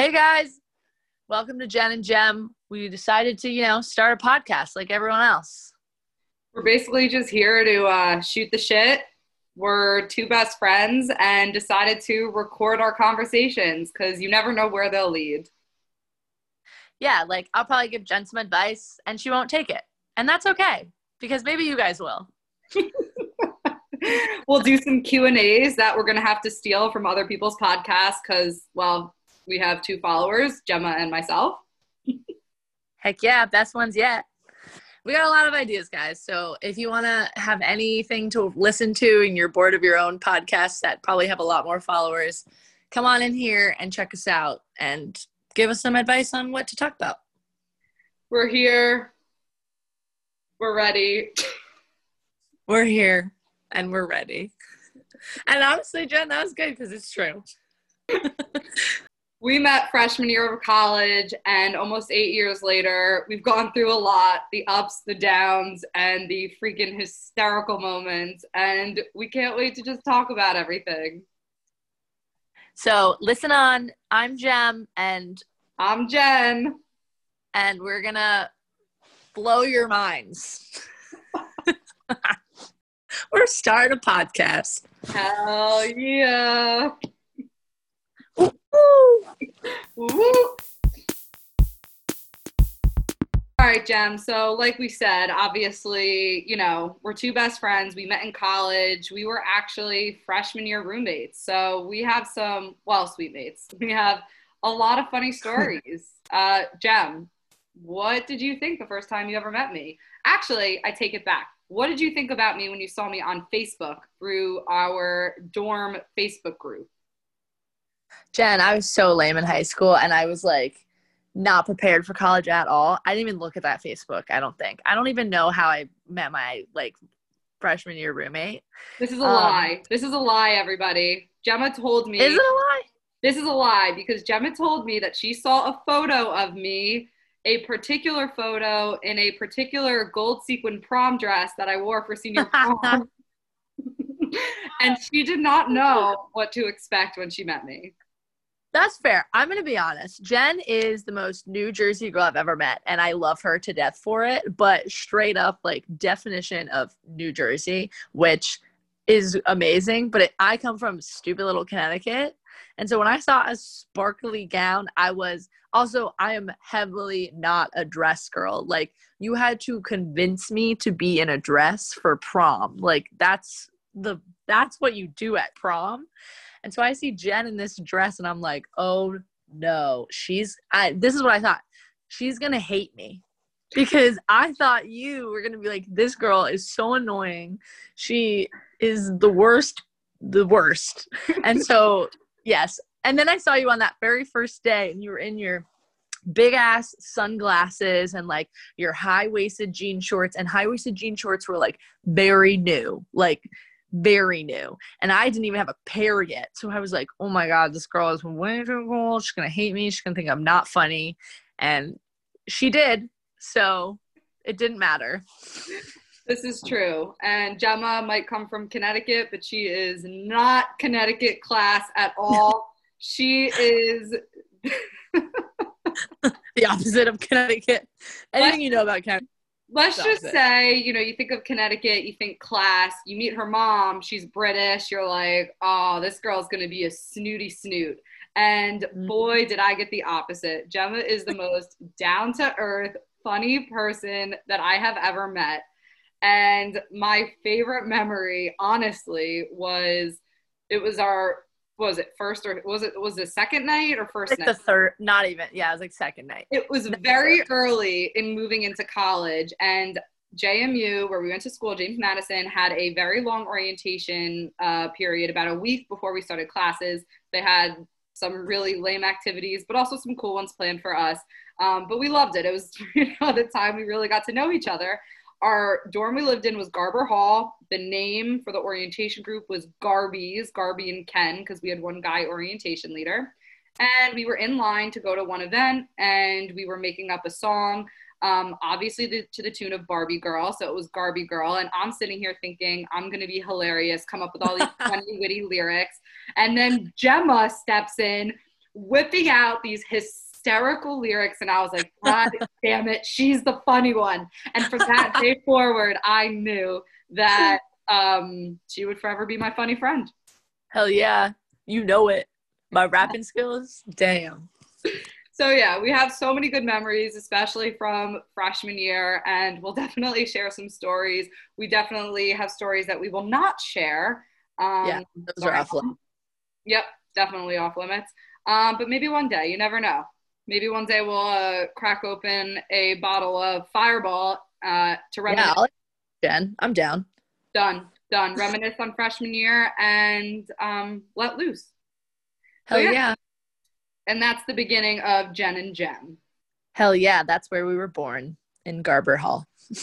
Hey guys, welcome to Jen and Gem. We decided to, you know, start a podcast like everyone else. We're basically just here to uh, shoot the shit. We're two best friends and decided to record our conversations because you never know where they'll lead. Yeah, like I'll probably give Jen some advice and she won't take it. And that's okay because maybe you guys will. we'll do some Q&As that we're going to have to steal from other people's podcasts cuz well, we have two followers, Gemma and myself. Heck yeah, best ones yet. We got a lot of ideas, guys. So if you want to have anything to listen to and you're bored of your own podcasts that probably have a lot more followers, come on in here and check us out and give us some advice on what to talk about. We're here. We're ready. We're here and we're ready. And honestly, Jen, that was good because it's true. we met freshman year of college and almost eight years later we've gone through a lot the ups the downs and the freaking hysterical moments and we can't wait to just talk about everything. So listen on. I'm Gem and i'm jen. and we're gonna blow your minds. We're starting a podcast. Hell yeah all right, Gem. So, like we said, obviously, you know, we're two best friends. We met in college. We were actually freshman year roommates. So, we have some, well, sweet mates. We have a lot of funny stories. uh, Gem, what did you think the first time you ever met me? Actually, I take it back. What did you think about me when you saw me on Facebook through our dorm Facebook group? Jen, I was so lame in high school and I was like not prepared for college at all. I didn't even look at that Facebook, I don't think. I don't even know how I met my like freshman year roommate. This is a um, lie. This is a lie, everybody. Gemma told me Is it a lie? This is a lie because Gemma told me that she saw a photo of me, a particular photo in a particular gold sequin prom dress that I wore for senior prom. and she did not know what to expect when she met me. That's fair. I'm going to be honest. Jen is the most New Jersey girl I've ever met, and I love her to death for it. But straight up, like, definition of New Jersey, which is amazing. But it, I come from stupid little Connecticut. And so when I saw a sparkly gown, I was also, I am heavily not a dress girl. Like, you had to convince me to be in a dress for prom. Like, that's the that's what you do at prom and so I see Jen in this dress and I'm like, oh no, she's, I, this is what I thought. She's going to hate me because I thought you were going to be like, this girl is so annoying. She is the worst, the worst. and so, yes. And then I saw you on that very first day and you were in your big ass sunglasses and like your high waisted jean shorts and high waisted jean shorts were like very new. Like very new. And I didn't even have a pair yet. So I was like, oh my God, this girl is way too cool. She's going to hate me. She's going to think I'm not funny. And she did. So it didn't matter. This is true. And Gemma might come from Connecticut, but she is not Connecticut class at all. she is the opposite of Connecticut. Anything you know about Connecticut let's just say, you know, you think of Connecticut, you think class, you meet her mom, she's British, you're like, oh, this girl's gonna be a snooty snoot. And mm-hmm. boy, did I get the opposite. Gemma is the most down to earth, funny person that I have ever met. And my favorite memory, honestly, was it was our was it first or was it was it second night or first like night? The third, not even. Yeah, it was like second night. It was very early in moving into college, and JMU, where we went to school, James Madison, had a very long orientation uh, period, about a week before we started classes. They had some really lame activities, but also some cool ones planned for us. Um, but we loved it. It was you know the time we really got to know each other our dorm we lived in was Garber Hall. The name for the orientation group was Garbies, Garby and Ken, because we had one guy orientation leader. And we were in line to go to one event and we were making up a song, um, obviously the, to the tune of Barbie Girl. So it was Garby Girl. And I'm sitting here thinking, I'm going to be hilarious, come up with all these funny, witty lyrics. And then Gemma steps in whipping out these hysterical lyrics. And I was like, God damn it, she's the funny one. And from that day forward, I knew that um, she would forever be my funny friend. Hell yeah. You know it. My rapping skills, damn. So yeah, we have so many good memories, especially from freshman year, and we'll definitely share some stories. We definitely have stories that we will not share. Um, yeah, those are off limits. Yep, definitely off limits. Um, but maybe one day, you never know. Maybe one day we'll uh, crack open a bottle of Fireball uh, to reminisce. Yeah, Jen, I'm down. Done, done. reminisce on freshman year and um, let loose. Hell so, yeah. yeah. And that's the beginning of Jen and Gem. Hell yeah, that's where we were born in Garber Hall.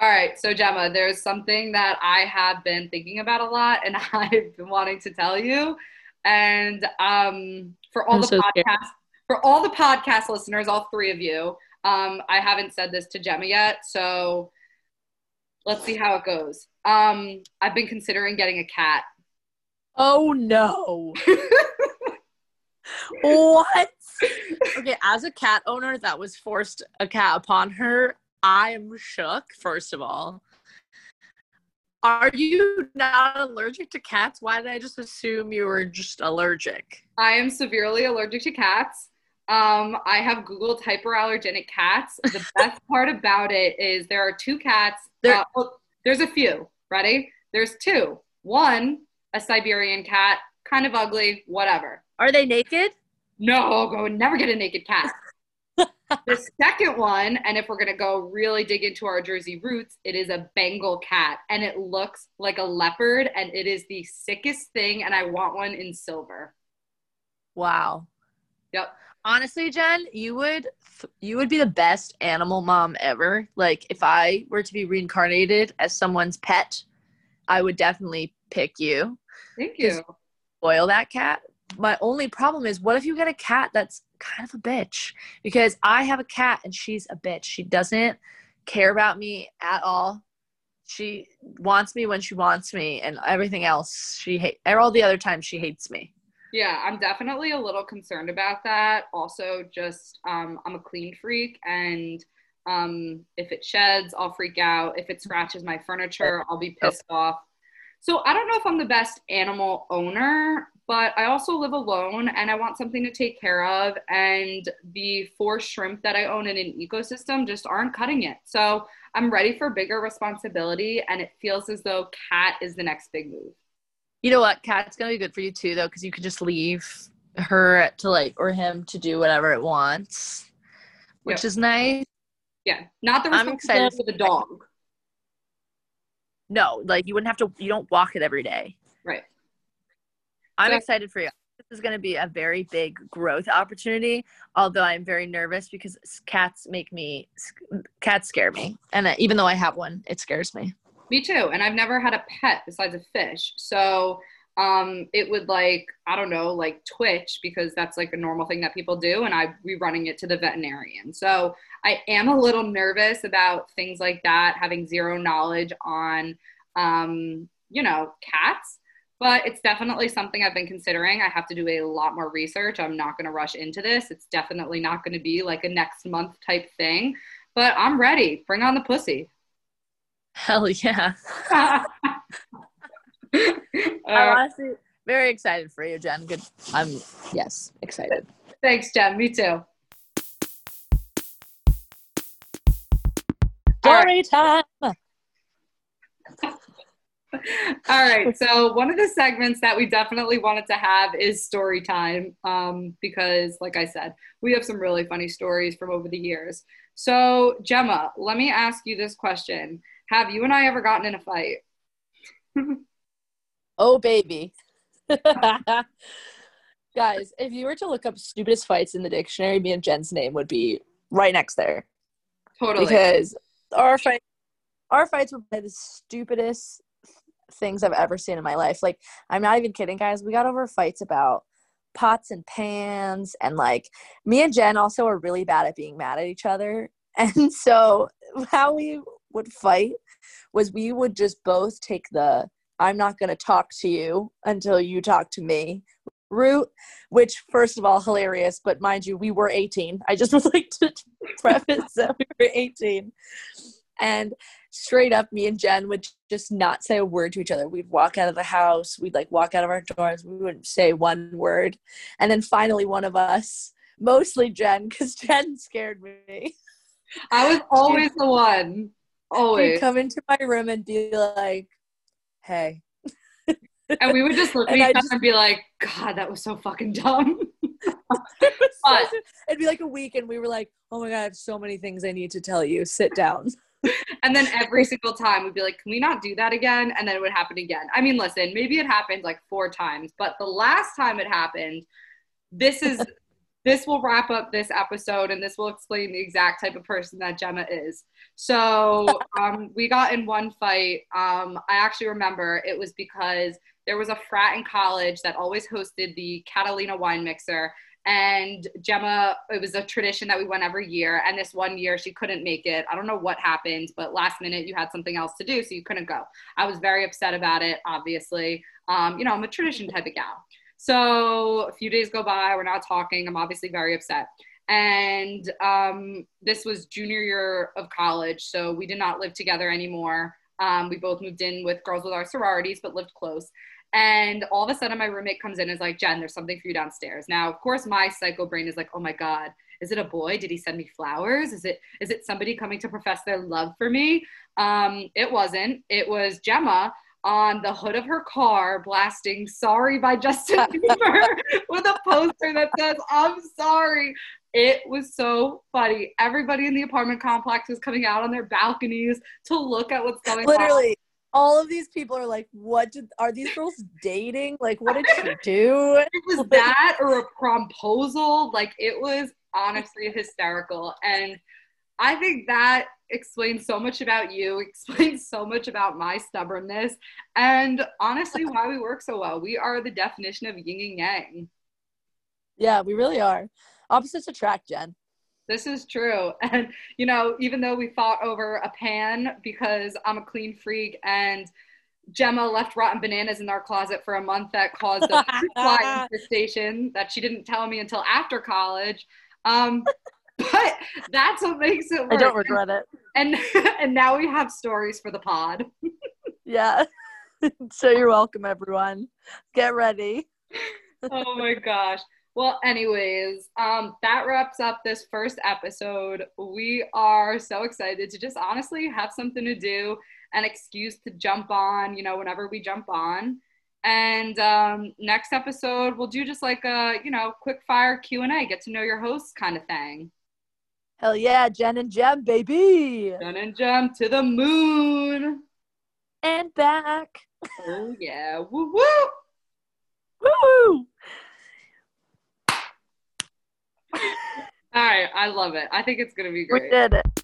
All right, so Gemma, there's something that I have been thinking about a lot and I've been wanting to tell you. And um, for all I'm the so podcast, scared. for all the podcast listeners, all three of you, um, I haven't said this to Gemma yet, so let's see how it goes. Um, I've been considering getting a cat. Oh no. what? Okay, as a cat owner that was forced a cat upon her, I'm shook, first of all. Are you not allergic to cats? Why did I just assume you were just allergic? I am severely allergic to cats. Um, I have Googled hyperallergenic cats. The best part about it is there are two cats. There, uh, well, there's a few. Ready? There's two. One, a Siberian cat, kind of ugly, whatever. Are they naked? No, go and never get a naked cat. The second one, and if we're gonna go really dig into our Jersey roots, it is a Bengal cat, and it looks like a leopard, and it is the sickest thing. And I want one in silver. Wow. Yep. Honestly, Jen, you would you would be the best animal mom ever. Like if I were to be reincarnated as someone's pet, I would definitely pick you. Thank you. Spoil that cat. My only problem is what if you get a cat that's kind of a bitch because I have a cat and she's a bitch. She doesn't care about me at all. She wants me when she wants me, and everything else she hate. All the other times she hates me. Yeah, I'm definitely a little concerned about that. Also, just um, I'm a clean freak, and um, if it sheds, I'll freak out. If it scratches my furniture, I'll be pissed off. So I don't know if I'm the best animal owner, but I also live alone and I want something to take care of. And the four shrimp that I own in an ecosystem just aren't cutting it. So I'm ready for bigger responsibility. And it feels as though cat is the next big move. You know what? Cat's going to be good for you too, though, because you can just leave her to like, or him to do whatever it wants, which yep. is nice. Yeah. Not the responsibility for the dog. No, like you wouldn't have to, you don't walk it every day. Right. I'm excited for you. This is going to be a very big growth opportunity. Although I'm very nervous because cats make me cats scare me, and even though I have one, it scares me. Me too. And I've never had a pet besides a fish, so um, it would like I don't know, like twitch because that's like a normal thing that people do, and I'd be running it to the veterinarian. So I am a little nervous about things like that, having zero knowledge on, um, you know, cats but it's definitely something I've been considering. I have to do a lot more research. I'm not going to rush into this. It's definitely not going to be like a next month type thing, but I'm ready. Bring on the pussy. Hell yeah. I'm uh, honestly very excited for you, Jen. Good. I'm, yes, excited. Thanks, Jen. Me too. Story time. All right. So one of the segments that we definitely wanted to have is story time, um, because, like I said, we have some really funny stories from over the years. So Gemma, let me ask you this question: Have you and I ever gotten in a fight? oh, baby. Guys, if you were to look up stupidest fights in the dictionary, me and Jen's name would be right next there. Totally. Because our fight, our fights were by the stupidest things I've ever seen in my life. Like, I'm not even kidding, guys. We got over fights about pots and pans, and like, me and Jen also are really bad at being mad at each other. And so, how we would fight was we would just both take the I'm not going to talk to you until you talk to me route, which, first of all, hilarious. But mind you, we were 18. I just would like to preface that we were 18. And straight up, me and Jen would just not say a word to each other. We'd walk out of the house, we'd like walk out of our doors, we wouldn't say one word. And then finally, one of us, mostly Jen, because Jen scared me. I was always the one. Always. She'd come into my room and be like, hey. and we would just look at each other and be like, God, that was so fucking dumb. but, it'd be like a week, and we were like, oh my God, I have so many things I need to tell you. Sit down. And then every single time we'd be like, can we not do that again? And then it would happen again. I mean, listen, maybe it happened like four times, but the last time it happened, this is this will wrap up this episode and this will explain the exact type of person that Gemma is. So um, we got in one fight. Um, I actually remember it was because there was a frat in college that always hosted the Catalina wine mixer. And Gemma, it was a tradition that we went every year. And this one year she couldn't make it. I don't know what happened, but last minute you had something else to do, so you couldn't go. I was very upset about it, obviously. Um, you know, I'm a tradition type of gal. So a few days go by, we're not talking. I'm obviously very upset. And um, this was junior year of college, so we did not live together anymore. Um, we both moved in with girls with our sororities, but lived close. And all of a sudden, my roommate comes in and is like, Jen, there's something for you downstairs. Now, of course, my psycho brain is like, oh my God, is it a boy? Did he send me flowers? Is it is it somebody coming to profess their love for me? Um, it wasn't. It was Gemma on the hood of her car blasting sorry by justin bieber with a poster that says i'm sorry it was so funny everybody in the apartment complex was coming out on their balconies to look at what's going literally, on literally all of these people are like what did are these girls dating like what did she do it was that or a promposal like it was honestly hysterical and i think that explains so much about you, explains so much about my stubbornness, and honestly, why we work so well. We are the definition of yin and yang. Yeah, we really are. Opposites attract, Jen. This is true. And, you know, even though we fought over a pan because I'm a clean freak and Gemma left rotten bananas in our closet for a month that caused a fly infestation that she didn't tell me until after college. Um, but that's what makes it work. I don't regret it. And and now we have stories for the pod. yeah. so you're welcome everyone. Get ready. oh my gosh. Well, anyways, um, that wraps up this first episode. We are so excited to just honestly have something to do, an excuse to jump on, you know, whenever we jump on. And um, next episode, we'll do just like a, you know, quick fire Q and A, get to know your hosts kind of thing. Hell yeah, Jen and Gem, baby. Jen and Gem to the moon. And back. Oh yeah. Woo woo. Woo. All right, I love it. I think it's gonna be great. We did it.